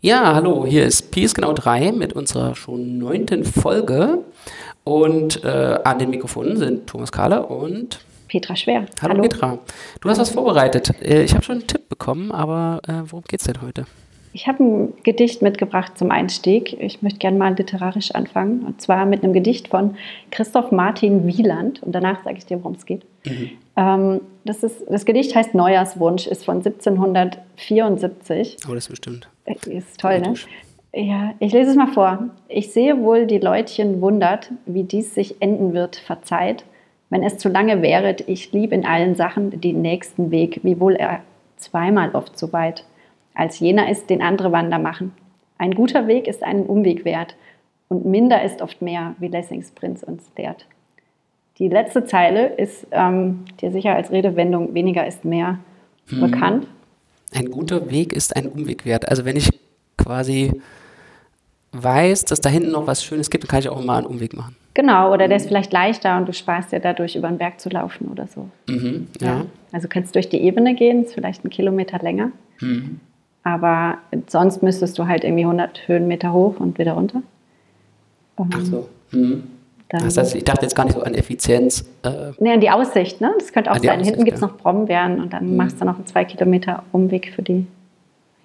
Ja, hallo, hier ist Peace Genau 3 mit unserer schon neunten Folge. Und äh, an den Mikrofonen sind Thomas Kahler und Petra Schwer. Hallo, hallo. Petra. Du hast was vorbereitet. Äh, ich habe schon einen Tipp bekommen, aber äh, worum geht es denn heute? Ich habe ein Gedicht mitgebracht zum Einstieg. Ich möchte gerne mal literarisch anfangen. Und zwar mit einem Gedicht von Christoph Martin Wieland. Und danach sage ich dir, worum es geht. Mhm. Ähm, das, ist, das Gedicht heißt Neujahrswunsch, ist von 1774. Oh, das ist bestimmt. Äh, ist toll, ne? Ja, ich lese es mal vor. Ich sehe wohl, die Leutchen wundert, wie dies sich enden wird, verzeiht. Wenn es zu lange wäret, ich lieb in allen Sachen den nächsten Weg, wiewohl er zweimal oft so weit als jener ist, den andere Wander machen. Ein guter Weg ist einen Umweg wert und minder ist oft mehr, wie Lessings Prinz uns lehrt. Die letzte Zeile ist ähm, dir sicher als Redewendung weniger ist mehr hm. bekannt. Ein guter Weg ist ein Umweg wert. Also wenn ich quasi weiß, dass da hinten noch was Schönes gibt, dann kann ich auch mal einen Umweg machen. Genau, oder der ist vielleicht leichter und du sparst dir dadurch über den Berg zu laufen oder so. Mhm, ja. ja. Also kannst durch die Ebene gehen, ist vielleicht einen Kilometer länger. Mhm. Aber sonst müsstest du halt irgendwie 100 Höhenmeter hoch und wieder runter. Um, Ach so. Mhm. Das heißt, ich dachte jetzt gar nicht so an Effizienz. Äh nee, an die Aussicht, ne? Das könnte auch sein. Aussicht, Hinten gibt es ja. noch Brombeeren und dann mhm. machst du noch einen 2 Kilometer Umweg für die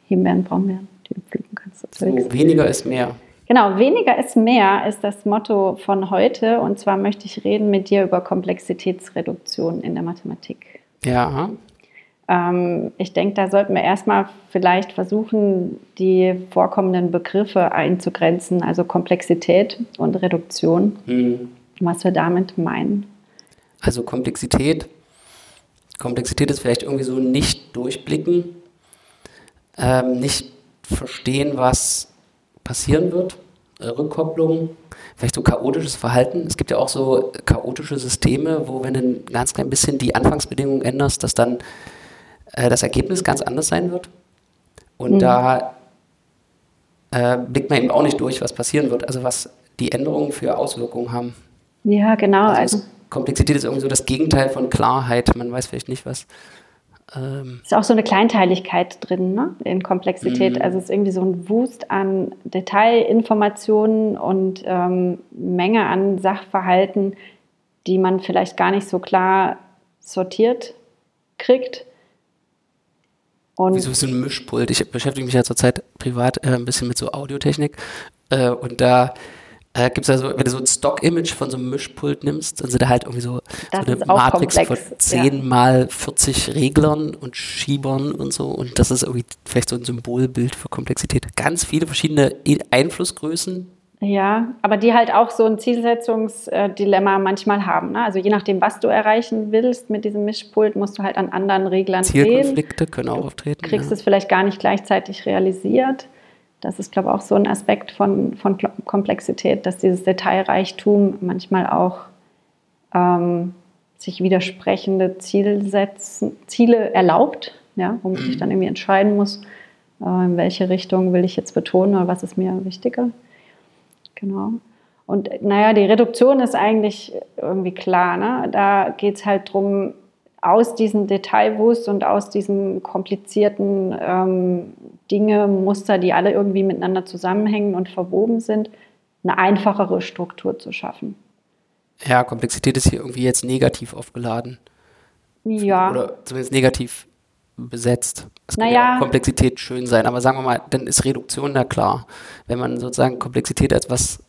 Himbeeren, Brombeeren, die du pflücken kannst. So, weniger ist mehr. Genau, weniger ist mehr ist das Motto von heute. Und zwar möchte ich reden mit dir über Komplexitätsreduktion in der Mathematik. Ja. Ähm, ich denke, da sollten wir erstmal vielleicht versuchen, die vorkommenden Begriffe einzugrenzen, also Komplexität und Reduktion, hm. was wir damit meinen. Also Komplexität. Komplexität ist vielleicht irgendwie so nicht durchblicken, ähm, nicht verstehen, was passieren wird, äh, Rückkopplung, vielleicht so chaotisches Verhalten. Es gibt ja auch so chaotische Systeme, wo wenn du ein ganz klein bisschen die Anfangsbedingungen änderst, dass dann äh, das Ergebnis ganz anders sein wird. Und mhm. da äh, blickt man eben auch nicht durch, was passieren wird, also was die Änderungen für Auswirkungen haben. Ja, genau. Also, also Komplexität ist irgendwie so das Gegenteil von Klarheit. Man weiß vielleicht nicht, was. Ähm ist auch so eine Kleinteiligkeit drin, ne? In Komplexität. Mhm. Also es ist irgendwie so ein Wust an Detailinformationen und ähm, Menge an Sachverhalten, die man vielleicht gar nicht so klar sortiert kriegt. Und Wieso so ein Mischpult? Ich beschäftige mich ja zurzeit privat äh, ein bisschen mit so Audiotechnik äh, und da äh, gibt es also, wenn du so ein Stock-Image von so einem Mischpult nimmst, dann sind da halt irgendwie so, so eine Matrix komplex, von 10 ja. mal 40 Reglern und Schiebern und so und das ist irgendwie vielleicht so ein Symbolbild für Komplexität. Ganz viele verschiedene Einflussgrößen, ja, aber die halt auch so ein Zielsetzungsdilemma manchmal haben. Ne? Also je nachdem, was du erreichen willst mit diesem Mischpult, musst du halt an anderen Reglern Zielkonflikte können auch auftreten. Du kriegst ja. es vielleicht gar nicht gleichzeitig realisiert. Das ist, glaube ich, auch so ein Aspekt von, von Komplexität, dass dieses Detailreichtum manchmal auch ähm, sich widersprechende Zielsetzen, Ziele erlaubt, ja, wo man sich mhm. dann irgendwie entscheiden muss, äh, in welche Richtung will ich jetzt betonen oder was ist mir wichtiger. Genau. Und naja, die Reduktion ist eigentlich irgendwie klar. Ne? Da geht es halt darum, aus diesem Detailwust und aus diesen komplizierten ähm, Dinge, Muster, die alle irgendwie miteinander zusammenhängen und verwoben sind, eine einfachere Struktur zu schaffen. Ja, Komplexität ist hier irgendwie jetzt negativ aufgeladen. Ja. Oder zumindest negativ besetzt. Es kann naja. ja Komplexität schön sein, aber sagen wir mal, dann ist Reduktion da klar. Wenn man sozusagen Komplexität als was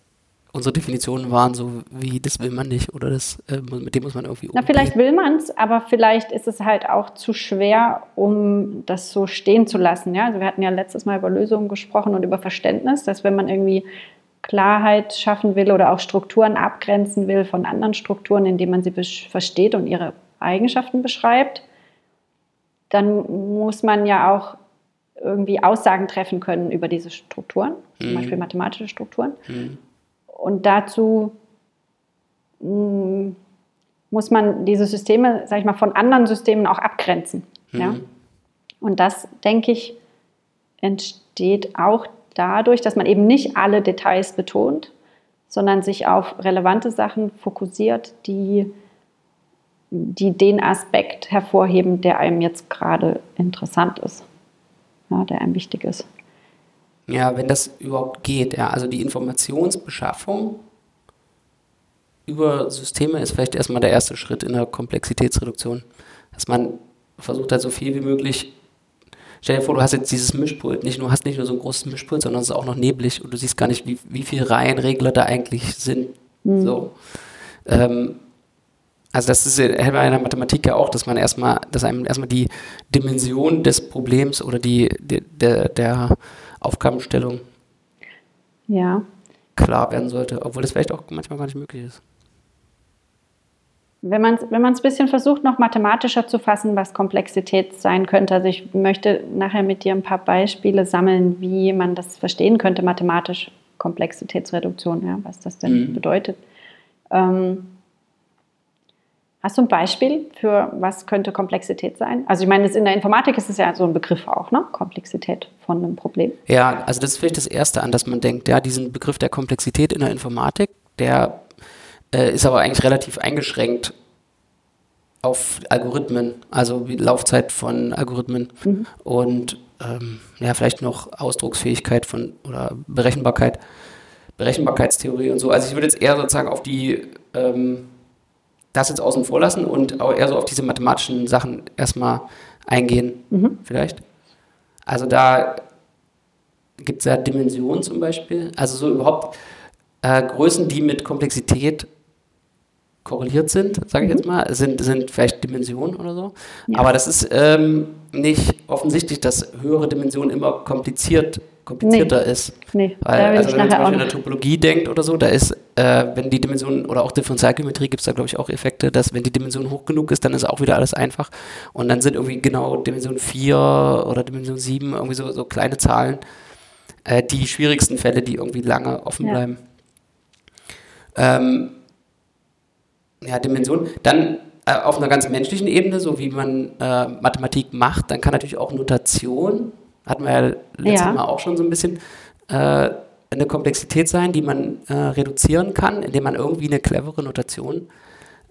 unsere Definitionen waren, so wie das will man nicht oder das äh, mit dem muss man irgendwie umgehen. Na, vielleicht will man es, aber vielleicht ist es halt auch zu schwer, um das so stehen zu lassen. Ja? Also wir hatten ja letztes Mal über Lösungen gesprochen und über Verständnis, dass wenn man irgendwie Klarheit schaffen will oder auch Strukturen abgrenzen will von anderen Strukturen, indem man sie versteht und ihre Eigenschaften beschreibt, dann muss man ja auch irgendwie Aussagen treffen können über diese Strukturen, zum mhm. Beispiel mathematische Strukturen. Mhm. Und dazu mh, mm, muss man diese Systeme, sag ich mal, von anderen Systemen auch abgrenzen. Mhm. Ja? Und das, denke ich, entsteht auch dadurch, dass man eben nicht alle Details betont, sondern sich auf relevante Sachen fokussiert, die die den Aspekt hervorheben, der einem jetzt gerade interessant ist, ja, der einem wichtig ist. Ja, wenn das überhaupt geht, ja. Also die Informationsbeschaffung über Systeme ist vielleicht erstmal der erste Schritt in der Komplexitätsreduktion. Dass man versucht halt so viel wie möglich. Stell dir vor, du hast jetzt dieses Mischpult, nicht nur hast nicht nur so ein großes Mischpult, sondern es ist auch noch neblig und du siehst gar nicht, wie, wie viele Reihenregler da eigentlich sind. Mhm. So. Ähm, also das ist in der Mathematik ja auch, dass man erstmal, dass einem erstmal die Dimension des Problems oder die, die der, der Aufgabenstellung ja. klar werden sollte, obwohl das vielleicht auch manchmal gar nicht möglich ist. Wenn man es wenn ein bisschen versucht, noch mathematischer zu fassen, was Komplexität sein könnte, also ich möchte nachher mit dir ein paar Beispiele sammeln, wie man das verstehen könnte, mathematisch Komplexitätsreduktion, ja, was das denn mhm. bedeutet. Ähm, Hast du ein Beispiel für was könnte Komplexität sein? Also ich meine, in der Informatik ist es ja so ein Begriff auch, ne? Komplexität von einem Problem. Ja, also das ist vielleicht das Erste, an das man denkt. Ja, diesen Begriff der Komplexität in der Informatik, der äh, ist aber eigentlich relativ eingeschränkt auf Algorithmen, also die Laufzeit von Algorithmen mhm. und ähm, ja, vielleicht noch Ausdrucksfähigkeit von oder Berechenbarkeit, Berechenbarkeitstheorie und so. Also ich würde jetzt eher sozusagen auf die ähm, das jetzt außen vor lassen und auch eher so auf diese mathematischen Sachen erstmal eingehen, mhm. vielleicht. Also da gibt es ja Dimensionen zum Beispiel, also so überhaupt äh, Größen, die mit Komplexität korreliert sind, sage ich mhm. jetzt mal, sind, sind vielleicht Dimensionen oder so. Ja. Aber das ist ähm, nicht offensichtlich, dass höhere Dimensionen immer kompliziert komplizierter nee. ist. Nee, Weil, also wenn man zum Beispiel in der Topologie denkt oder so, da ist, äh, wenn die Dimension oder auch Differentialgeometrie gibt es da, glaube ich, auch Effekte, dass wenn die Dimension hoch genug ist, dann ist auch wieder alles einfach. Und dann sind irgendwie genau Dimension 4 oder Dimension 7 irgendwie so, so kleine Zahlen, äh, die schwierigsten Fälle, die irgendwie lange offen ja. bleiben. Ähm, ja, Dimension. Dann äh, auf einer ganz menschlichen Ebene, so wie man äh, Mathematik macht, dann kann natürlich auch Notation hatten wir ja letztes ja. Mal auch schon so ein bisschen, äh, eine Komplexität sein, die man äh, reduzieren kann, indem man irgendwie eine clevere Notation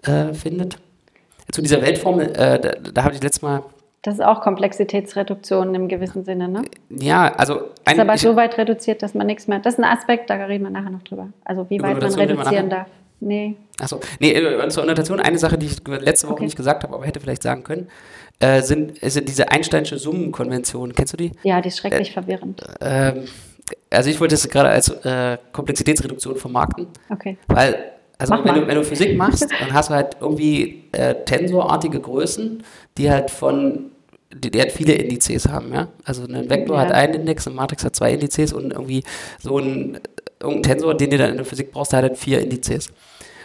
äh, findet. Zu dieser Weltformel, äh, da, da habe ich letztes Mal das ist auch Komplexitätsreduktion im gewissen Sinne, ne? Ja, also. Ein, ist aber so weit reduziert, dass man nichts mehr. Das ist ein Aspekt, da reden wir nachher noch drüber. Also, wie weit man reduzieren darf. Nee. Achso, nee, äh, zur Notation eine Sache, die ich letzte Woche okay. nicht gesagt habe, aber hätte vielleicht sagen können äh, sind, sind diese Einsteinsche Summenkonvention. Kennst du die? Ja, die ist schrecklich äh, verwirrend. Ähm, also ich wollte das gerade als äh, Komplexitätsreduktion vermarkten. Okay. Weil, also wenn du, wenn du, Physik machst, dann hast du halt irgendwie äh, tensorartige Größen, die halt von die, die halt viele Indizes haben, ja. Also ein Vektor ja. hat einen Index, eine Matrix hat zwei Indizes und irgendwie so ein irgendein Tensor, den du dann in der Physik brauchst, der hat halt vier Indizes.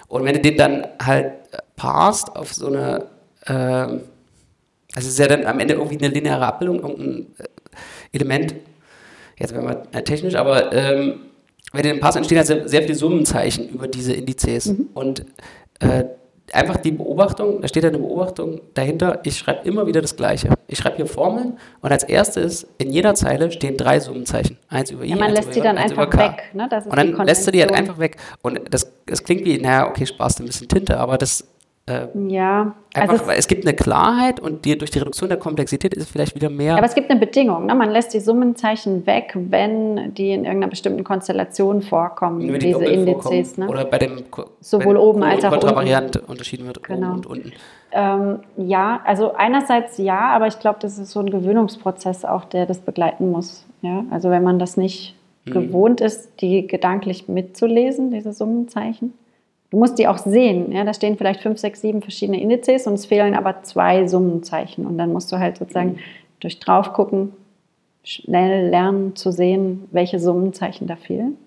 Und wenn du den dann halt passt auf so eine äh, also es ist ja dann am Ende irgendwie eine lineare Abbildung, irgendein äh, Element. Jetzt werden wir technisch, aber ähm, wenn den Pass entstehen halt sehr, sehr viele Summenzeichen über diese Indizes. Mhm. Und äh, einfach die Beobachtung, da steht eine Beobachtung dahinter, ich schreibe immer wieder das Gleiche. Ich schreibe hier Formeln und als erstes in jeder Zeile stehen drei Summenzeichen. Eins über I, ja, man lässt sie dann einfach weg. Ne? und dann lässt du die halt einfach weg. Und das, das klingt wie, naja, okay, sparst du ein bisschen Tinte, aber das äh, ja, einfach, also es, es, gibt eine Klarheit und die, durch die Reduktion der Komplexität ist es vielleicht wieder mehr. Aber es gibt eine Bedingung. Ne? Man lässt die Summenzeichen weg, wenn die in irgendeiner bestimmten Konstellation vorkommen, die diese Indizes. Ne? Oder bei dem sowohl oben als auch unten. unterschieden wird, genau. oben und unten. Ähm, ja, also einerseits ja, aber ich glaube, das ist so ein Gewöhnungsprozess auch, der das begleiten muss. Ja? Also wenn man das nicht hm. gewohnt ist, die gedanklich mitzulesen, diese Summenzeichen Du musst die auch sehen. Ja? Da stehen vielleicht fünf, sechs, sieben verschiedene Indizes und es fehlen aber zwei Summenzeichen. Und dann musst du halt sozusagen mhm. durch drauf gucken, schnell lernen zu sehen, welche Summenzeichen da fehlen.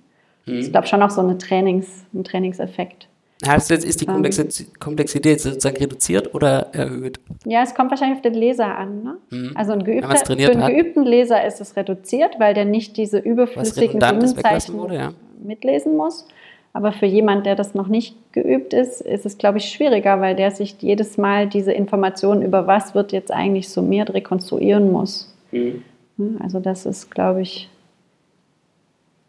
Mhm. Ich glaube schon auch so eine Trainings, ein Trainingseffekt. Heißt jetzt, ist die Komplexität sozusagen reduziert oder erhöht? Ja, es kommt wahrscheinlich auf den Leser an. Ne? Mhm. Also ein geübter, für einen geübten Leser ist es reduziert, weil der nicht diese überflüssigen Summenzeichen wurde, ja. mitlesen muss. Aber für jemand, der das noch nicht geübt ist, ist es, glaube ich, schwieriger, weil der sich jedes Mal diese Informationen über was wird jetzt eigentlich summiert rekonstruieren muss. Mhm. Also das ist, glaube ich,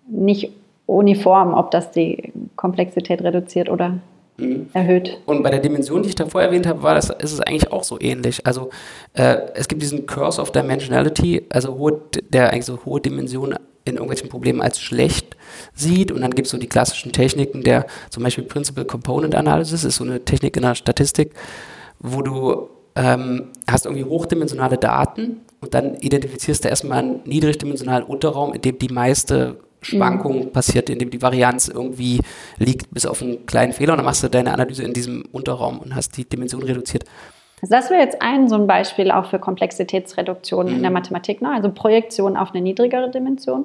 nicht uniform, ob das die Komplexität reduziert oder mhm. erhöht. Und bei der Dimension, die ich davor erwähnt habe, war das, ist es eigentlich auch so ähnlich. Also äh, es gibt diesen Curse of Dimensionality, also hohe, der eigentlich so hohe Dimensionen in irgendwelchen Problemen als schlecht sieht. Und dann gibt es so die klassischen Techniken der zum Beispiel Principal Component Analysis, ist so eine Technik in der Statistik, wo du ähm, hast irgendwie hochdimensionale Daten und dann identifizierst du erstmal einen niedrigdimensionalen Unterraum, in dem die meiste Schwankung mhm. passiert, in dem die Varianz irgendwie liegt, bis auf einen kleinen Fehler. Und dann machst du deine Analyse in diesem Unterraum und hast die Dimension reduziert. Also das wäre jetzt ein so ein Beispiel auch für Komplexitätsreduktion mhm. in der mhm. Mathematik, ne? also Projektion auf eine niedrigere Dimension.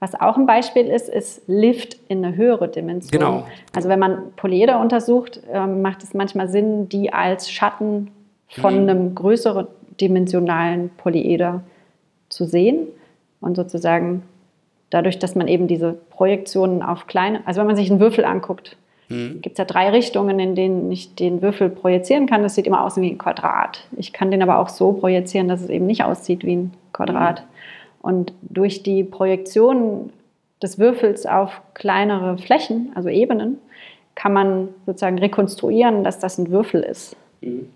Was auch ein Beispiel ist, ist Lift in eine höhere Dimension. Genau. Also wenn man Polyeder untersucht, ähm, macht es manchmal Sinn, die als Schatten von mhm. einem größeren dimensionalen Polyeder zu sehen und sozusagen dadurch, dass man eben diese Projektionen auf kleine, also wenn man sich einen Würfel anguckt, mhm. gibt es ja drei Richtungen, in denen ich den Würfel projizieren kann. Das sieht immer aus wie ein Quadrat. Ich kann den aber auch so projizieren, dass es eben nicht aussieht wie ein Quadrat. Mhm. Und durch die Projektion des Würfels auf kleinere Flächen, also Ebenen, kann man sozusagen rekonstruieren, dass das ein Würfel ist. Mhm.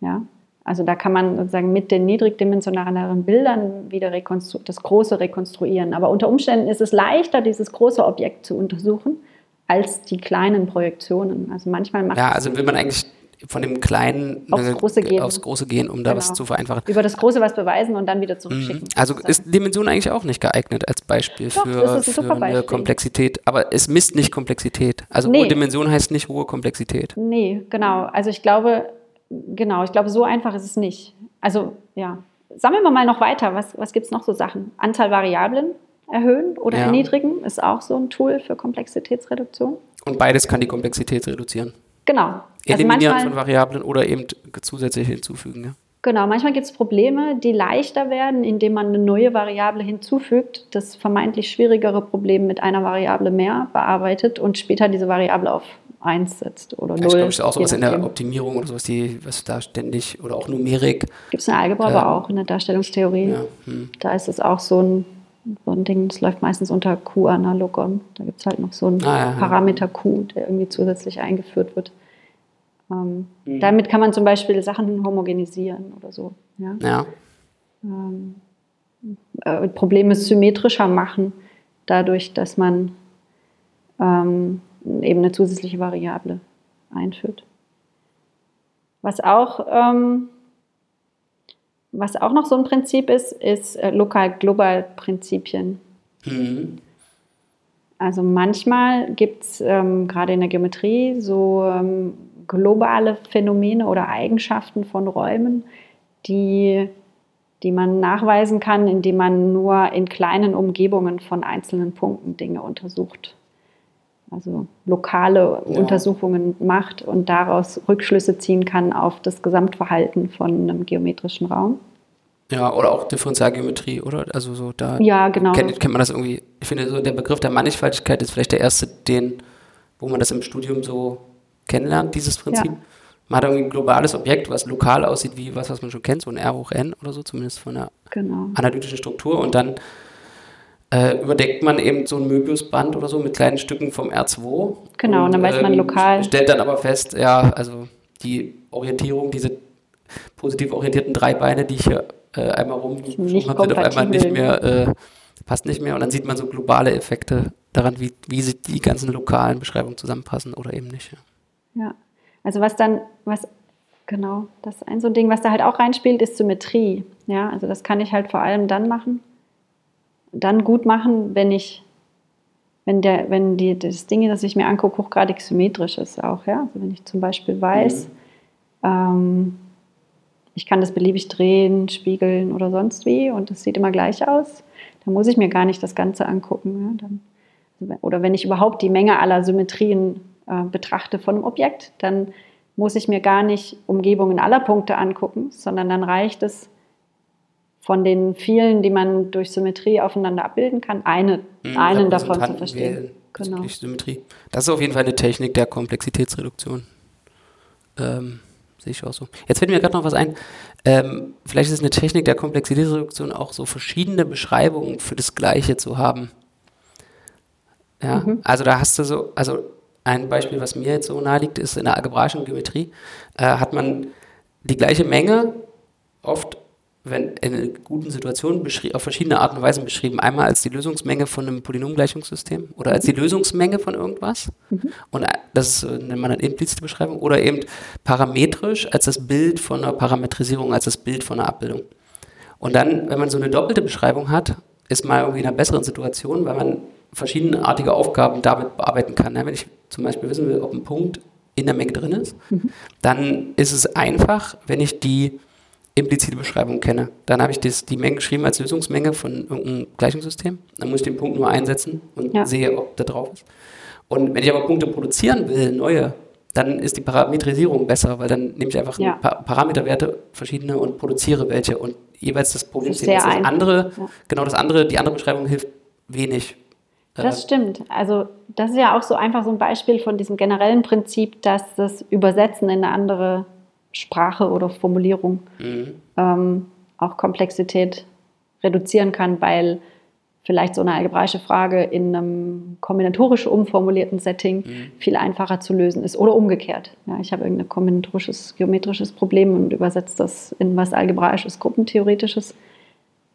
Ja, also da kann man sozusagen mit den niedrigdimensionalen Bildern wieder das Große rekonstruieren. Aber unter Umständen ist es leichter, dieses große Objekt zu untersuchen, als die kleinen Projektionen. Also manchmal macht Ja, also will man eigentlich von dem Kleinen aufs Große gehen, aufs Große gehen um da genau. was zu vereinfachen. Über das Große was beweisen und dann wieder zurückschicken. Mhm. Also ist Dimension eigentlich auch nicht geeignet als Beispiel Doch, für, ein für eine. Komplexität. Aber es misst nicht Komplexität. Also nee. hohe Dimension heißt nicht hohe Komplexität. Nee, genau. Also ich glaube, genau, ich glaube, so einfach ist es nicht. Also ja, sammeln wir mal noch weiter. Was, was gibt es noch so Sachen? Anzahl Variablen erhöhen oder ja. erniedrigen ist auch so ein Tool für Komplexitätsreduktion. Und beides kann die Komplexität reduzieren. Genau. Also Eliminieren also manchmal, von Variablen oder eben zusätzlich hinzufügen. Ja. Genau, manchmal gibt es Probleme, die leichter werden, indem man eine neue Variable hinzufügt, das vermeintlich schwierigere Problem mit einer Variable mehr bearbeitet und später diese Variable auf 1 setzt oder 0. Ich glaube, ist auch sowas in der Optimierung oder sowas, die, was da ständig, oder auch Numerik. Gibt es eine Algebra, ähm, aber auch in der Darstellungstheorie. Ja, hm. Da ist es auch so ein, so ein Ding, das läuft meistens unter Q-Analogon. Da gibt es halt noch so einen ah, ja, Parameter Q, der irgendwie zusätzlich eingeführt wird. Ähm, mhm. Damit kann man zum Beispiel Sachen homogenisieren oder so. Ja. ja. Ähm, äh, Probleme symmetrischer machen, dadurch, dass man ähm, eben eine zusätzliche Variable einführt. Was auch, ähm, was auch noch so ein Prinzip ist, ist äh, Lokal-Global-Prinzipien. Mhm. Also manchmal gibt es ähm, gerade in der Geometrie so ähm, globale Phänomene oder Eigenschaften von Räumen, die, die man nachweisen kann, indem man nur in kleinen Umgebungen von einzelnen Punkten Dinge untersucht also lokale ja. Untersuchungen macht und daraus Rückschlüsse ziehen kann auf das Gesamtverhalten von einem geometrischen Raum. Ja, oder auch Differentialgeometrie, oder? Also so da ja, genau. kennt, kennt man das irgendwie. Ich finde, so der Begriff der Mannigfaltigkeit ist vielleicht der erste, den, wo man das im Studium so kennenlernt, dieses Prinzip. Ja. Man hat irgendwie ein globales Objekt, was lokal aussieht wie was, was man schon kennt, so ein R hoch n oder so, zumindest von der genau. analytischen Struktur. Und dann äh, überdeckt man eben so ein Möbiusband oder so mit kleinen Stücken vom R2. Genau, und, dann weiß man ähm, lokal. Stellt dann aber fest, ja, also die Orientierung, diese positiv orientierten drei Beine, die ich hier äh, einmal rum sind auf einmal nicht mehr, äh, passt nicht mehr. Und dann sieht man so globale Effekte daran, wie, wie die ganzen lokalen Beschreibungen zusammenpassen oder eben nicht. Ja, ja. also was dann, was genau, das ist ein so ein Ding, was da halt auch reinspielt, ist Symmetrie. Ja, also das kann ich halt vor allem dann machen, dann gut machen, wenn ich, wenn der, wenn die, das Ding, das ich mir angucke, hochgradig symmetrisch ist auch, ja. Also wenn ich zum Beispiel weiß, mhm. ähm, ich kann das beliebig drehen, spiegeln oder sonst wie und es sieht immer gleich aus, dann muss ich mir gar nicht das Ganze angucken. Ja? Dann, oder wenn ich überhaupt die Menge aller Symmetrien äh, betrachte von einem Objekt, dann muss ich mir gar nicht Umgebungen aller Punkte angucken, sondern dann reicht es, von den vielen, die man durch Symmetrie aufeinander abbilden kann, eine, mhm, einen davon zu verstehen. Genau. Symmetrie. Das ist auf jeden Fall eine Technik der Komplexitätsreduktion. Ähm, sehe ich auch so. Jetzt fällt mir gerade noch was ein. Ähm, vielleicht ist es eine Technik der Komplexitätsreduktion auch so verschiedene Beschreibungen für das Gleiche zu haben. Ja, mhm. also da hast du so, also ein Beispiel, was mir jetzt so nahe liegt, ist in der algebraischen Geometrie, äh, hat man die gleiche Menge oft wenn in guten Situationen auf verschiedene Arten und Weisen beschrieben. Einmal als die Lösungsmenge von einem Polynomgleichungssystem oder als die. Lösungsmenge von irgendwas. Mhm. Und äh, das äh, nennt man dann implizite Beschreibung. Oder eben parametrisch als das Bild von einer Parametrisierung, als das Bild von einer Abbildung. Und dann, wenn man so eine doppelte Beschreibung hat, ist man irgendwie in einer besseren Situation, weil man verschiedenartige Aufgaben damit bearbeiten kann. Wenn ich zum Beispiel wissen will, ob ein Punkt in der Menge drin ist, mhm. dann ist es einfach, wenn ich die implizite Beschreibung kenne. Dann habe ich das, die Menge geschrieben als Lösungsmenge von irgendeinem Gleichungssystem. Dann muss ich den Punkt nur einsetzen und ja. sehe, ob der drauf ist. Und wenn ich aber Punkte produzieren will, neue, dann ist die Parametrisierung besser, weil dann nehme ich einfach ja. pa Parameterwerte verschiedene und produziere welche und jeweils das Problem ist das andere, ja. genau das andere, die andere Beschreibung hilft wenig. Das stimmt. Also das ist ja auch so einfach so ein Beispiel von diesem generellen Prinzip, dass das Übersetzen in eine andere Sprache oder Formulierung mhm. ähm, auch Komplexität reduzieren kann, weil vielleicht so eine algebraische Frage in einem kombinatorisch umformulierten Setting mhm. viel einfacher zu lösen ist oder umgekehrt. Ja, ich habe irgendein kombinatorisches geometrisches Problem und übersetze das in was algebraisches, gruppentheoretisches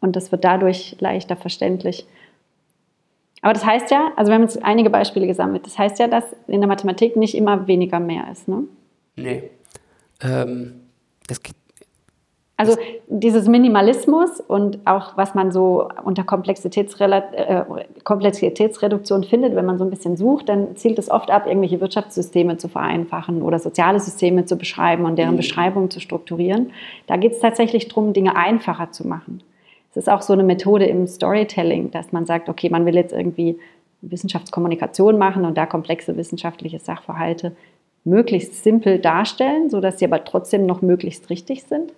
und das wird dadurch leichter verständlich. Aber das heißt ja, also wir haben jetzt einige Beispiele gesammelt, das heißt ja, dass in der Mathematik nicht immer weniger mehr ist. Ne? Nee. Ähm, es geht also dieses Minimalismus und auch was man so unter äh, Komplexitätsreduktion findet, wenn man so ein bisschen sucht, dann zielt es oft ab, irgendwelche Wirtschaftssysteme zu vereinfachen oder soziale Systeme zu beschreiben und deren mhm. Beschreibung zu strukturieren. Da geht es tatsächlich darum, Dinge einfacher zu machen. Es ist auch so eine Methode im Storytelling, dass man sagt, okay, man will jetzt irgendwie Wissenschaftskommunikation machen und da komplexe wissenschaftliche Sachverhalte möglichst simpel darstellen, sodass sie aber trotzdem noch möglichst richtig sind.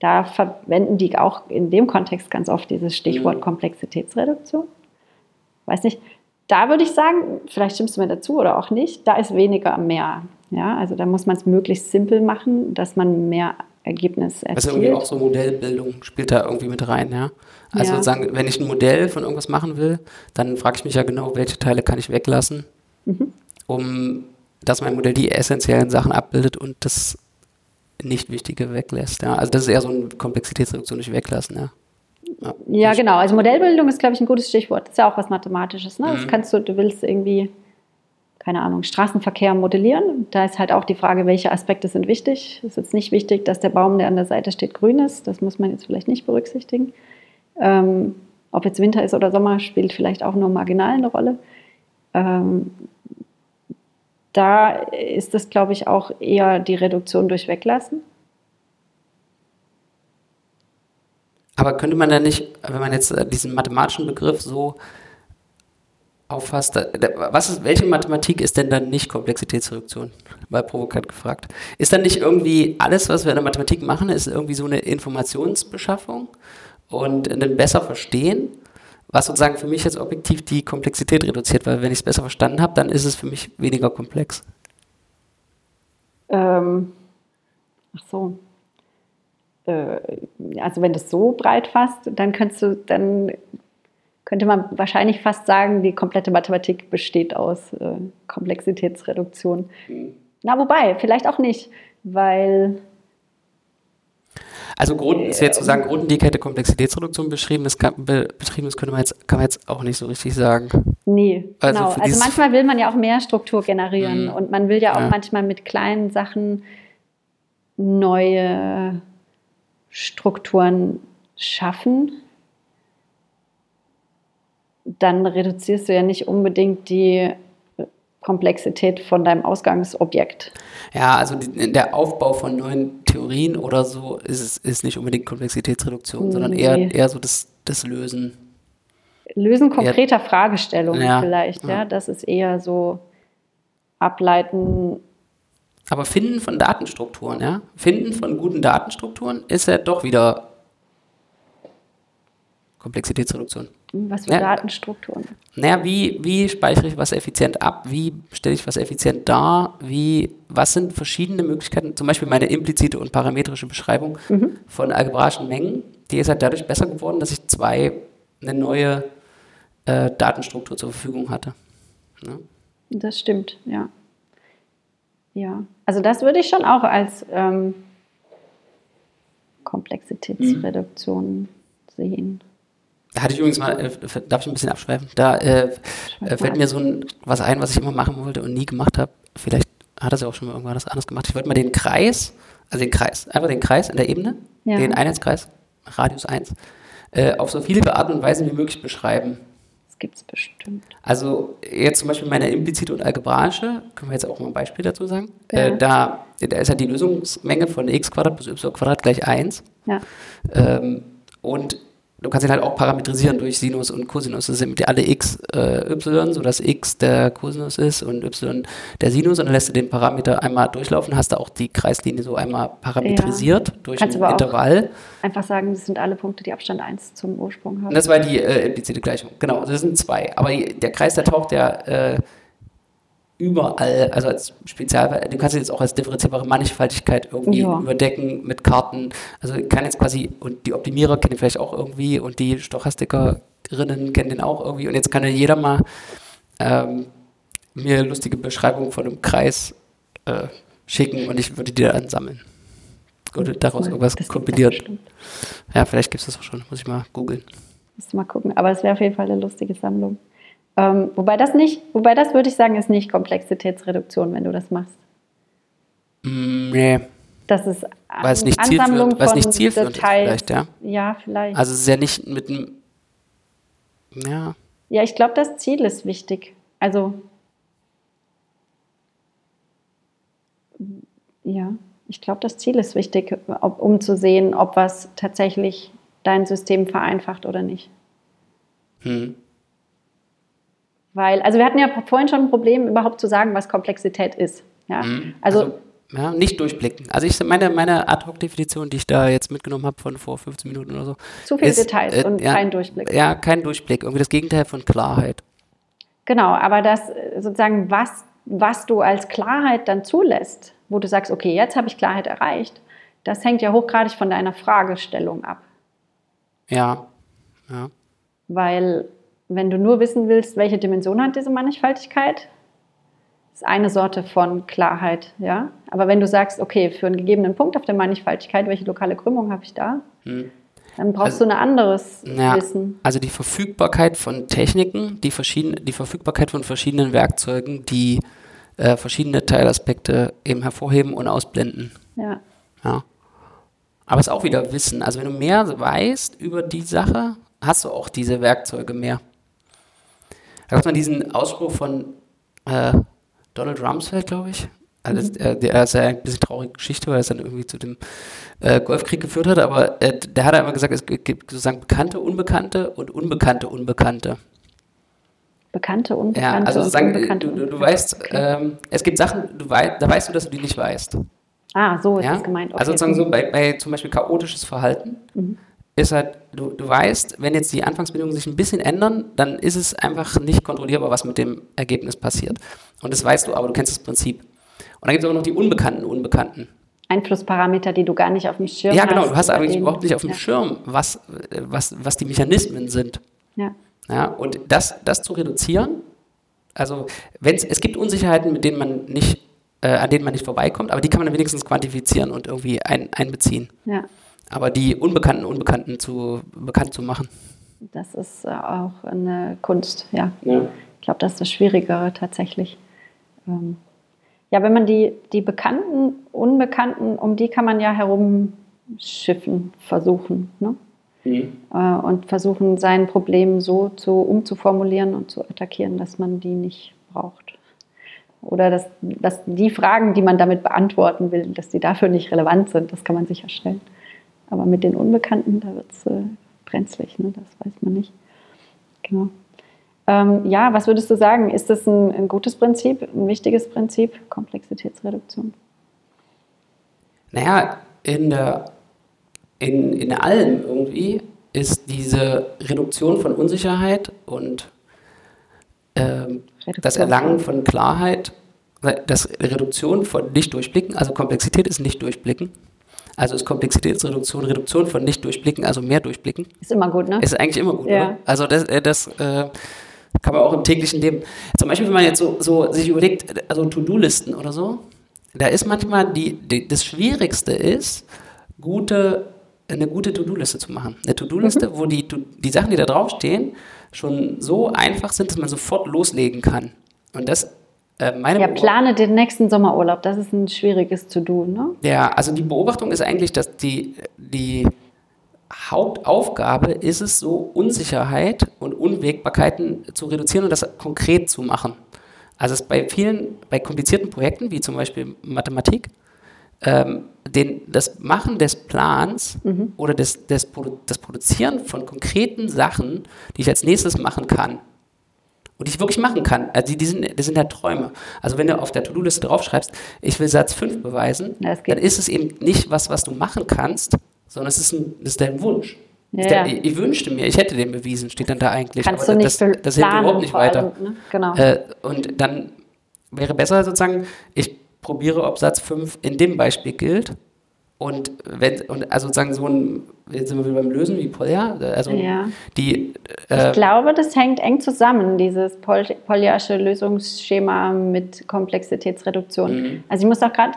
Da verwenden die auch in dem Kontext ganz oft dieses Stichwort mhm. Komplexitätsreduktion. Weiß nicht, da würde ich sagen, vielleicht stimmst du mir dazu oder auch nicht, da ist weniger mehr. Ja, also da muss man es möglichst simpel machen, dass man mehr Ergebnis erzielt. Also irgendwie auch so Modellbildung spielt da irgendwie mit rein, ja. Also ja. sagen, wenn ich ein Modell von irgendwas machen will, dann frage ich mich ja genau, welche Teile kann ich weglassen, mhm. um dass mein Modell die essentiellen Sachen abbildet und das nicht Wichtige weglässt. Ja. Also das ist eher so eine Komplexitätsreduktion nicht weglassen. Ja. Ja, ja genau. Also Modellbildung ist, glaube ich, ein gutes Stichwort. Das ist ja auch was Mathematisches. Ne? Mhm. Das kannst du, du willst irgendwie, keine Ahnung, Straßenverkehr modellieren. Da ist halt auch die Frage, welche Aspekte sind wichtig. Es ist jetzt nicht wichtig, dass der Baum, der an der Seite steht, grün ist. Das muss man jetzt vielleicht nicht berücksichtigen. Ähm, ob jetzt Winter ist oder Sommer, spielt vielleicht auch nur marginal eine Rolle. Ähm, da ist es, glaube ich, auch eher die Reduktion durch Weglassen. Aber könnte man da nicht, wenn man jetzt äh, diesen mathematischen Begriff so auffasst, was ist, welche Mathematik ist denn dann nicht Komplexitätsreduktion? Mal provokant gefragt. Ist dann nicht irgendwie alles, was wir in der Mathematik machen, ist irgendwie so eine Informationsbeschaffung und ein besser verstehen? Was sozusagen für mich jetzt objektiv die Komplexität reduziert, weil wenn ich es besser verstanden habe, dann ist es für mich weniger komplex. Ähm, ach so. Äh, also wenn du es so breit fasst, dann könntest du, dann könnte man wahrscheinlich fast sagen, die komplette Mathematik besteht aus äh, Komplexitätsreduktion. Mhm. Na, wobei, vielleicht auch nicht, weil also Grund, ist jetzt zu sagen, Grundidee hätte Komplexitätsreduktion beschrieben, das, kann, be, beschrieben, das könnte man jetzt, kann man jetzt auch nicht so richtig sagen. Nee, also genau. Also manchmal will man ja auch mehr Struktur generieren mhm. und man will ja auch ja. manchmal mit kleinen Sachen neue Strukturen schaffen. Dann reduzierst du ja nicht unbedingt die Komplexität von deinem Ausgangsobjekt. Ja, also der Aufbau von neuen Theorien oder so ist, ist nicht unbedingt Komplexitätsreduktion, nee. sondern eher, eher so das, das Lösen. Lösen konkreter eher, Fragestellungen ja, vielleicht, ja. ja. Das ist eher so ableiten. Aber Finden von Datenstrukturen, ja. Finden von guten Datenstrukturen ist ja doch wieder Komplexitätsreduktion. Was für ja, Datenstrukturen? Naja, wie, wie speichere ich was effizient ab? Wie stelle ich was effizient dar? Wie, was sind verschiedene Möglichkeiten? Zum Beispiel meine implizite und parametrische Beschreibung mhm. von algebraischen Mengen. Die ist halt dadurch besser geworden, dass ich zwei, eine neue äh, Datenstruktur zur Verfügung hatte. Ja? Das stimmt, ja. Ja, also das würde ich schon auch als ähm, Komplexitätsreduktion mhm. sehen. Da hatte ich übrigens mal, äh, darf ich ein bisschen abschweifen? Da äh, äh, fällt mir so ein, was ein, was ich immer machen wollte und nie gemacht habe. Vielleicht hat er ja auch schon mal irgendwas anderes gemacht. Ich wollte mal den Kreis, also den Kreis, einfach den Kreis in der Ebene, ja. den Einheitskreis, Radius 1, äh, auf so viele Arten und Weisen wie möglich beschreiben. Das gibt es bestimmt. Also jetzt zum Beispiel meine implizite und algebraische, können wir jetzt auch mal ein Beispiel dazu sagen. Ja. Äh, da, da ist ja die Lösungsmenge von x Quadrat plus y Quadrat gleich 1. Ja. Ähm, und du kannst ihn halt auch parametrisieren durch Sinus und Cosinus. Das sind alle x äh, y, sodass x der Cosinus ist und y der Sinus. Und dann lässt du den Parameter einmal durchlaufen, hast du auch die Kreislinie so einmal parametrisiert ja. durch kannst ein Intervall. einfach sagen, das sind alle Punkte, die Abstand 1 zum Ursprung haben. Und das war die äh, implizite Gleichung. Genau, das sind zwei. Aber der Kreis, der taucht ja äh, überall, also als Spezial, du kannst jetzt auch als differenzierbare Mannigfaltigkeit irgendwie ja. überdecken mit Karten. Also kann jetzt quasi, und die Optimierer kennen vielleicht auch irgendwie und die Stochastikerinnen kennen den auch irgendwie. Und jetzt kann ja jeder mal ähm, mir lustige Beschreibungen von einem Kreis äh, schicken und ich würde die dann sammeln. Oder daraus cool. irgendwas kompilieren. Ja, vielleicht gibt es das auch schon, muss ich mal googeln. Musst du mal gucken, aber es wäre auf jeden Fall eine lustige Sammlung. Ähm, wobei das nicht, wobei das würde ich sagen, ist nicht Komplexitätsreduktion, wenn du das machst. Mm, nee. Das ist weil es nicht zielführend, weil es nicht zielführend ist vielleicht, ja. Ja, vielleicht. Also es ist ja nicht mit einem, ja. Ja, ich glaube, das Ziel ist wichtig. Also, ja, ich glaube, das Ziel ist wichtig, ob, um zu sehen, ob was tatsächlich dein System vereinfacht oder nicht. Hm. Weil, also wir hatten ja vorhin schon ein Problem, überhaupt zu sagen, was Komplexität ist. Ja? Mhm. Also, also ja, nicht durchblicken. Also ich meine, meine Ad-Hoc-Definition, die ich da jetzt mitgenommen habe von vor 15 Minuten oder so. Zu viele ist, Details äh, und ja, kein Durchblick. Ja, kein Durchblick. Irgendwie das Gegenteil von Klarheit. Genau, aber das äh, sozusagen, was, was du als Klarheit dann zulässt, wo du sagst, okay, jetzt habe ich Klarheit erreicht, das hängt ja hochgradig von deiner Fragestellung ab. Ja, ja. Weil wenn du nur wissen willst, welche Dimension hat diese Mannigfaltigkeit, ist eine Sorte von Klarheit, ja. Aber wenn du sagst, okay, für einen gegebenen Punkt auf der Mannigfaltigkeit, welche lokale Krümmung habe ich da, hm. dann brauchst also, du ein anderes ja, Wissen. Also die Verfügbarkeit von Techniken, die, verschiedene, die Verfügbarkeit von verschiedenen Werkzeugen, die äh, verschiedene Teilaspekte eben hervorheben und ausblenden. Ja. ja. Aber es ist auch wieder Wissen. Also wenn du mehr weißt über die Sache, hast du auch diese Werkzeuge mehr. Da gab es mal diesen Ausspruch von äh, Donald Rumsfeld, glaube ich. Also, mhm. äh, der ist ja ein bisschen traurige Geschichte, weil er es dann irgendwie zu dem äh, Golfkrieg geführt hat, aber äh, der hat immer gesagt, es gibt sozusagen bekannte, unbekannte und unbekannte, unbekannte. Bekannte, unbekannte. Ja, also sozusagen, unbekannte, du, du, du weißt, okay. ähm, es gibt Sachen, du wei da weißt du, dass du die nicht weißt. Ah, so ist ja? das gemeint. Okay. Also sozusagen so bei, bei zum Beispiel chaotisches Verhalten. Mhm ist halt, du, du weißt, wenn jetzt die Anfangsbedingungen sich ein bisschen ändern, dann ist es einfach nicht kontrollierbar, was mit dem Ergebnis passiert. Und das weißt du, aber du kennst das Prinzip. Und dann gibt es aber noch die unbekannten Unbekannten. Einflussparameter, die du gar nicht auf dem Schirm hast. Ja, genau, du hast eigentlich überhaupt nicht auf dem ja. Schirm, was, was, was die Mechanismen sind. Ja. ja und das, das zu reduzieren, also wenn's, es gibt Unsicherheiten, mit denen man nicht, äh, an denen man nicht vorbeikommt, aber die kann man dann wenigstens quantifizieren und irgendwie ein, einbeziehen. Ja aber die Unbekannten Unbekannten zu bekannt zu machen. Das ist äh, auch eine Kunst, ja. ja. Ich glaube, das ist das Schwierigere tatsächlich. Ähm, ja, wenn man die, die Bekannten, Unbekannten, um die kann man ja herumschiffen, versuchen. Ne? Mhm. Und versuchen, sein Problem so zu, umzuformulieren und zu attackieren, dass man die nicht braucht. Oder dass, dass die Fragen, die man damit beantworten will, dass die dafür nicht relevant sind, das kann man sicherstellen. Aber mit den Unbekannten, da wird es äh, brenzlig, ne? das weiß man nicht. Genau. Ähm, ja, was würdest du sagen? Ist das ein, ein gutes Prinzip, ein wichtiges Prinzip, Komplexitätsreduktion? Naja, in, der, in, in allem irgendwie ist diese Reduktion von Unsicherheit und ähm, das Erlangen von Klarheit, das Reduktion von Nicht-Durchblicken, also Komplexität ist Nicht-Durchblicken, also ist Komplexitätsreduktion, Reduktion von nicht durchblicken, also mehr durchblicken. Ist immer gut, ne? Ist eigentlich immer gut, ja. Oder? Also das, äh, das äh, kann man auch im täglichen Leben. Zum Beispiel, wenn man jetzt so, so sich überlegt, also To-Do-Listen oder so, da ist manchmal die, die, das Schwierigste ist, gute eine gute To-Do-Liste zu machen. Eine To-Do-Liste, mhm. wo die, die Sachen, die da draufstehen, schon so einfach sind, dass man sofort loslegen kann. Und das meine ja, plane den nächsten Sommerurlaub. Das ist ein schwieriges To-Do, ne? Ja, also die Beobachtung ist eigentlich, dass die, die Hauptaufgabe ist es, so Unsicherheit und Unwägbarkeiten zu reduzieren und das konkret zu machen. Also es bei vielen, bei komplizierten Projekten, wie zum Beispiel Mathematik, ähm, den, das Machen des Plans mhm. oder des, des, das Produzieren von konkreten Sachen, die ich als nächstes machen kann und die ich wirklich machen kann, also die, die sind, das sind ja Träume. Also wenn du auf der To-Do-Liste draufschreibst, ich will Satz 5 beweisen, ja, dann ist es eben nicht was, was du machen kannst, sondern es ist, ein, das ist dein Wunsch. Ja, der, ich, ich, wünschte mir, ich hätte den bewiesen, steht dann da eigentlich. Kannst aber du nicht das, das hilft überhaupt nicht weiter. Allem, ne? genau. Äh, und dann wäre besser sozusagen, ich probiere, ob Satz 5 in dem Beispiel gilt. Und wenn, und also sozusagen so ein, jetzt sind wir wieder beim Lösen wie Polya, also ja. die. Äh, ich glaube, das hängt eng zusammen, dieses Polyarsche Lösungsschema mit Komplexitätsreduktion. Mhm. Also ich muss auch gerade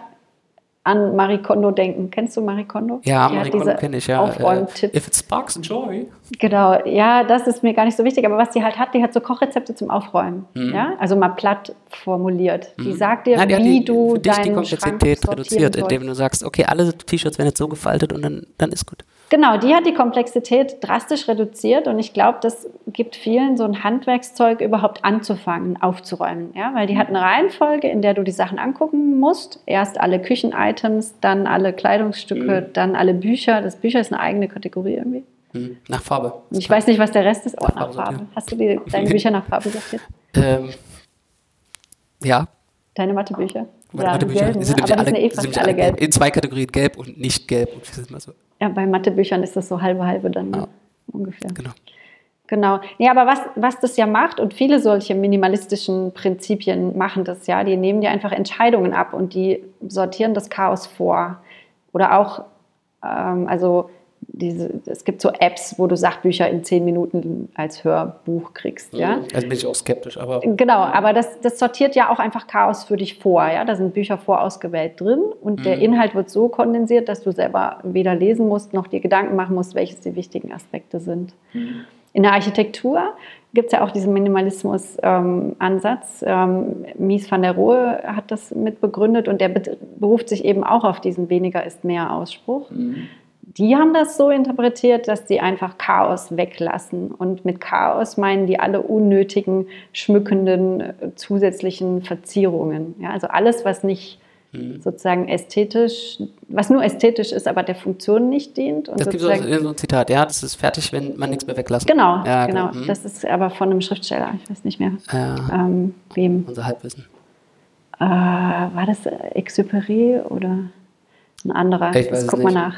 an Marie Kondo denken. Kennst du Marie Kondo? Ja, Die Marie Kondo kenne ich, ja. Aufräumtipps. If it sparks joy. Genau, ja, das ist mir gar nicht so wichtig. Aber was die halt hat, die hat so Kochrezepte zum Aufräumen. Mhm. Ja? Also mal platt formuliert. Die mhm. sagt dir, Na, die wie die, du für dich die Komplexität reduziert, indem du sagst, okay, alle T-Shirts werden jetzt so gefaltet und dann, dann ist gut. Genau, die hat die Komplexität drastisch reduziert und ich glaube, das gibt vielen so ein Handwerkszeug überhaupt anzufangen, aufzuräumen. Ja? Weil die hat eine Reihenfolge, in der du die Sachen angucken musst. Erst alle Küchen-Items, dann alle Kleidungsstücke, mhm. dann alle Bücher. Das Bücher ist eine eigene Kategorie irgendwie. Mhm. Nach Farbe. Ich weiß nicht, was der Rest ist. Oh, nach, nach Farbe. Hast du die, deine Bücher nach Farbe sortiert? Ähm, ja. Deine Mathebücher? Ja, Mathebücher gelb, ne? sind, nämlich alle, eh sind alle gelb. in zwei Kategorien, gelb und nicht gelb. Und so. Ja, bei Mathebüchern ist das so halbe halbe dann ne? ah, ungefähr. Genau. Genau. Nee, aber was, was das ja macht, und viele solche minimalistischen Prinzipien machen das ja, die nehmen dir einfach Entscheidungen ab und die sortieren das Chaos vor. Oder auch, ähm, also diese, es gibt so Apps, wo du Sachbücher in zehn Minuten als Hörbuch kriegst. Ja? Mhm. Also bin ich auch skeptisch, aber. Genau, aber das, das sortiert ja auch einfach Chaos für dich vor. Ja? Da sind Bücher vorausgewählt drin und mhm. der Inhalt wird so kondensiert, dass du selber weder lesen musst noch dir Gedanken machen musst, welches die wichtigen Aspekte sind. Mhm. In der Architektur gibt es ja auch diesen Minimalismus-Ansatz. Ähm, ähm, Mies van der Rohe hat das mit begründet und der beruft sich eben auch auf diesen weniger ist mehr Ausspruch. Mhm die haben das so interpretiert, dass sie einfach Chaos weglassen. Und mit Chaos meinen die alle unnötigen, schmückenden, äh, zusätzlichen Verzierungen. Ja, also alles, was nicht mhm. sozusagen ästhetisch, was nur ästhetisch ist, aber der Funktion nicht dient. Und das gibt so ein Zitat, ja, das ist fertig, wenn man nichts mehr weglassen Genau, ja, genau. genau. Das ist aber von einem Schriftsteller, ich weiß nicht mehr, ja. ähm, wem. Unser Halbwissen. Äh, war das Exupéry oder ein anderer? Ich weiß guck mal nach.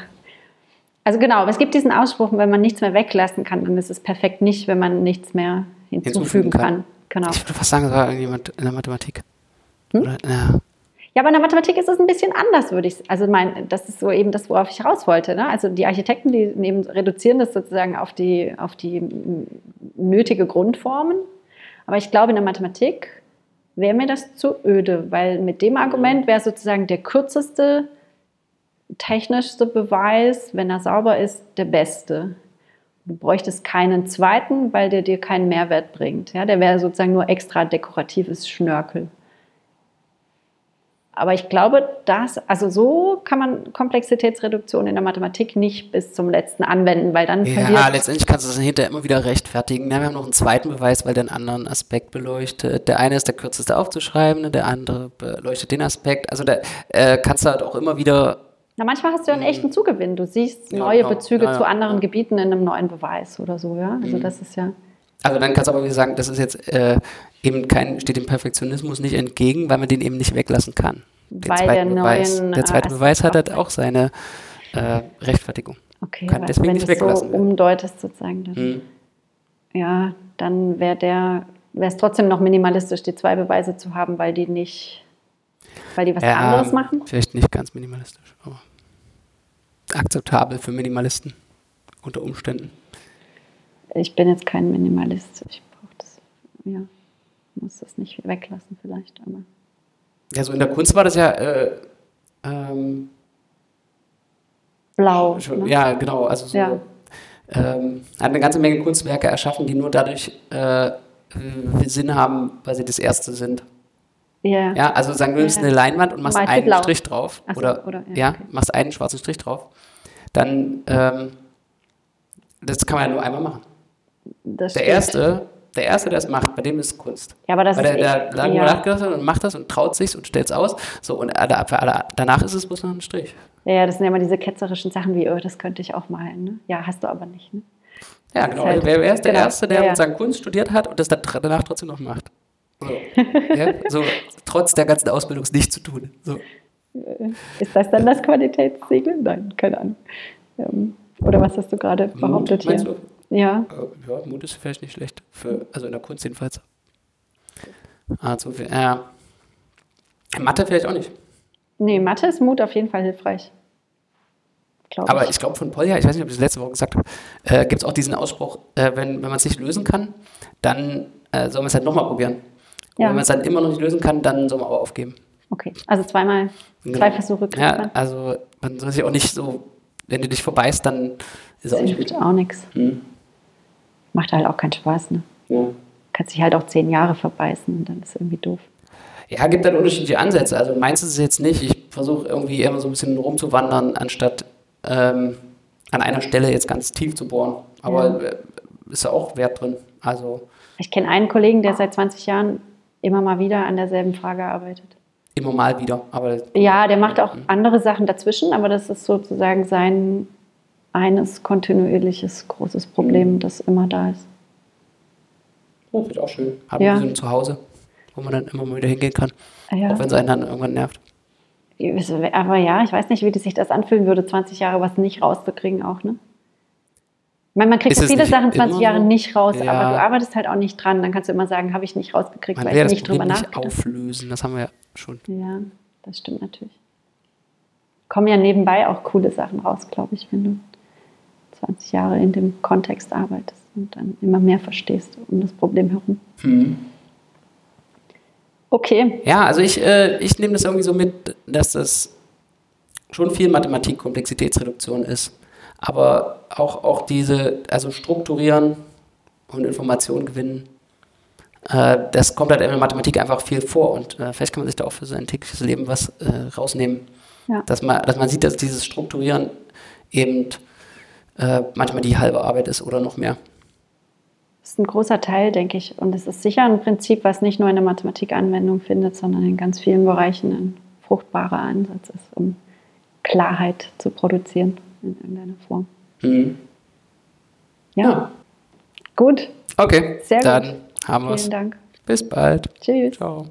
Also genau, es gibt diesen Ausspruch, wenn man nichts mehr weglassen kann, dann ist es perfekt nicht, wenn man nichts mehr hinzufügen, hinzufügen kann. kann. Genau. Ich würde fast sagen, das war irgendjemand in der Mathematik. Hm? Oder, ja. ja. aber in der Mathematik ist es ein bisschen anders, würde ich Also mein, das ist so eben das, worauf ich raus wollte. Ne? Also die Architekten, die nehmen, reduzieren das sozusagen auf die, auf die nötige Grundformen. Aber ich glaube, in der Mathematik wäre mir das zu öde, weil mit dem Argument wäre sozusagen der kürzeste technischste Beweis, wenn er sauber ist, der beste. Du bräuchtest keinen zweiten, weil der dir keinen Mehrwert bringt. Ja, der wäre sozusagen nur extra dekoratives Schnörkel. Aber ich glaube, dass, also so kann man Komplexitätsreduktion in der Mathematik nicht bis zum letzten anwenden, weil dann Ja, letztendlich kannst du es hinterher immer wieder rechtfertigen. Ja, wir haben noch einen zweiten Beweis, weil der einen anderen Aspekt beleuchtet. Der eine ist der kürzeste aufzuschreiben, der andere beleuchtet den Aspekt. Also da äh, kannst du halt auch immer wieder na, manchmal hast du ja einen echten Zugewinn. Du siehst ja, neue genau. Bezüge ja, ja, zu anderen Gebieten in einem neuen Beweis oder so, ja. Also mhm. das ist ja. Also dann kannst du aber sagen, das ist jetzt äh, eben kein, steht dem Perfektionismus nicht entgegen, weil man den eben nicht weglassen kann. Den weil der Beweis. Neuen, der zweite äh, Beweis hat halt auch seine äh, Rechtfertigung. Okay, kann deswegen wenn nicht weglassen. so umdeutest sozusagen, dann, mhm. ja, dann wäre der, wäre es trotzdem noch minimalistisch, die zwei Beweise zu haben, weil die nicht weil die was ja, anderes machen? Vielleicht nicht ganz minimalistisch, aber akzeptabel für Minimalisten unter Umständen. Ich bin jetzt kein Minimalist. Ich brauche das, ja, muss das nicht weglassen vielleicht, aber. Ja, so in der Kunst war das ja, äh, ähm, Blau. schon, ne? ja, genau, also so, Ja. ähm, hat eine ganze Menge Kunstwerke erschaffen, die nur dadurch äh, Sinn haben, weil sie das erste sind. Ja. Ja, also sagen wir, du nimmst Ja. eine Leinwand und machst einen blau? Strich drauf. So, oder, oder- ja, ja, okay. machst einen schwarzen Strich drauf. Dann, ähm, das kann man ja nur einmal machen. Das Der stimmt. Erste, der Erste, der es macht, bei dem ist Kunst. Ja, aber das Weil ist der, der echt, lange ja. nachgedacht hat und macht das und traut sich und stellt es aus. So, und alle, für alle, danach ist es bloß noch ein Strich. Ja, ja, das sind ja immer diese ketzerischen Sachen wie, oh, das könnte ich auch malen. Ne? Ja, hast du aber nicht. Ne? Ja, Das genau. ist halt- Also wer, wer ist der genau, Erste, der ja, ja. sozusagen Kunst studiert hat und das danach trotzdem noch macht? So, ja, so trotz der ganzen Ausbildung nicht zu tun. So. Ist das dann das Qualitätssiegel? Nein, keine Ahnung. Ähm, oder was hast du gerade behauptet meinst hier? Ja, Äh, Ja, Mut ist vielleicht nicht schlecht. Für, also in der Kunst jedenfalls. So viel. Ja. Mathe vielleicht auch nicht. nee, Mathe ist Mut auf jeden Fall hilfreich. Glaub Aber ich glaube von Polja, ich weiß nicht, ob ich das letzte Woche gesagt habe, äh, gibt es auch diesen Ausspruch, äh, wenn, wenn man es nicht lösen kann, dann äh, soll man es halt nochmal probieren. Und Ja. wenn man es dann immer noch nicht lösen kann, dann soll man aber aufgeben. Okay, also zweimal, zwei Versuche Ja, also man soll sich auch nicht so, wenn du dich verbeißt, dann ist Das auch nicht gut. auch nichts. Mhm. Macht halt auch keinen Spaß. Ne? Ja. Kannst dich halt auch zehn Jahre verbeißen und dann ist irgendwie doof. Ja, gibt halt unterschiedliche Ansätze. Also meins ist es jetzt nicht. Ich versuche irgendwie immer so ein bisschen rumzuwandern, anstatt ähm, an einer Stelle jetzt ganz tief zu bohren. Aber äh, ist ja auch Wert drin. Also Ich kenne einen Kollegen, der seit 20 Jahren immer mal wieder an derselben Frage arbeitet. immer mal wieder. Aber Ja, der macht auch andere Sachen dazwischen, aber das ist sozusagen sein eines kontinuierliches großes Problem, das immer da ist. ja, finde ich auch schön. Hat Ja. man so ein Zuhause, wo man dann immer mal wieder hingehen kann. Ja. Auch wenn es einen dann irgendwann nervt. Aber ja, ich weiß nicht, wie sich das anfühlen würde, 20 Jahre was nicht rauszukriegen auch, ne? Ich meine, man kriegt viele Sachen 20 immer Jahre so? nicht raus, Ja. aber du arbeitest halt auch nicht dran. Dann kannst du immer sagen, habe ich nicht rausgekriegt, Man weil ich das nicht drüber nachgedacht auflösen. Das haben wir ja schon. Ja, das stimmt natürlich. Kommen ja nebenbei auch coole Sachen raus, glaube ich, wenn du 20 Jahre in dem Kontext arbeitest und dann immer mehr verstehst um das Problem herum. Mhm. Okay, Ja, also ich, äh, ich nehme das irgendwie so mit, dass das schon viel Mathematik, Komplexitätsreduktion ist. Aber auch, auch diese, also strukturieren und Informationen gewinnen, äh, das kommt halt in der Mathematik einfach viel vor. Und äh, vielleicht kann man sich da auch für sein tägliches Leben was äh, rausnehmen. Ja. Dass, man, dass man sieht, dass dieses Strukturieren eben äh, manchmal die halbe Arbeit ist oder noch mehr. das ist ein großer Teil, denke ich. Und es ist sicher ein Prinzip, was nicht nur in der Mathematik Anwendung findet, sondern in ganz vielen Bereichen ein fruchtbarer Ansatz ist, um Klarheit zu produzieren in irgendeiner Form. Mhm. Ja, Ja. gut. Okay, Sehr gut. dann haben wir es. Vielen Dank. Bis bald. Tschüss. Ciao.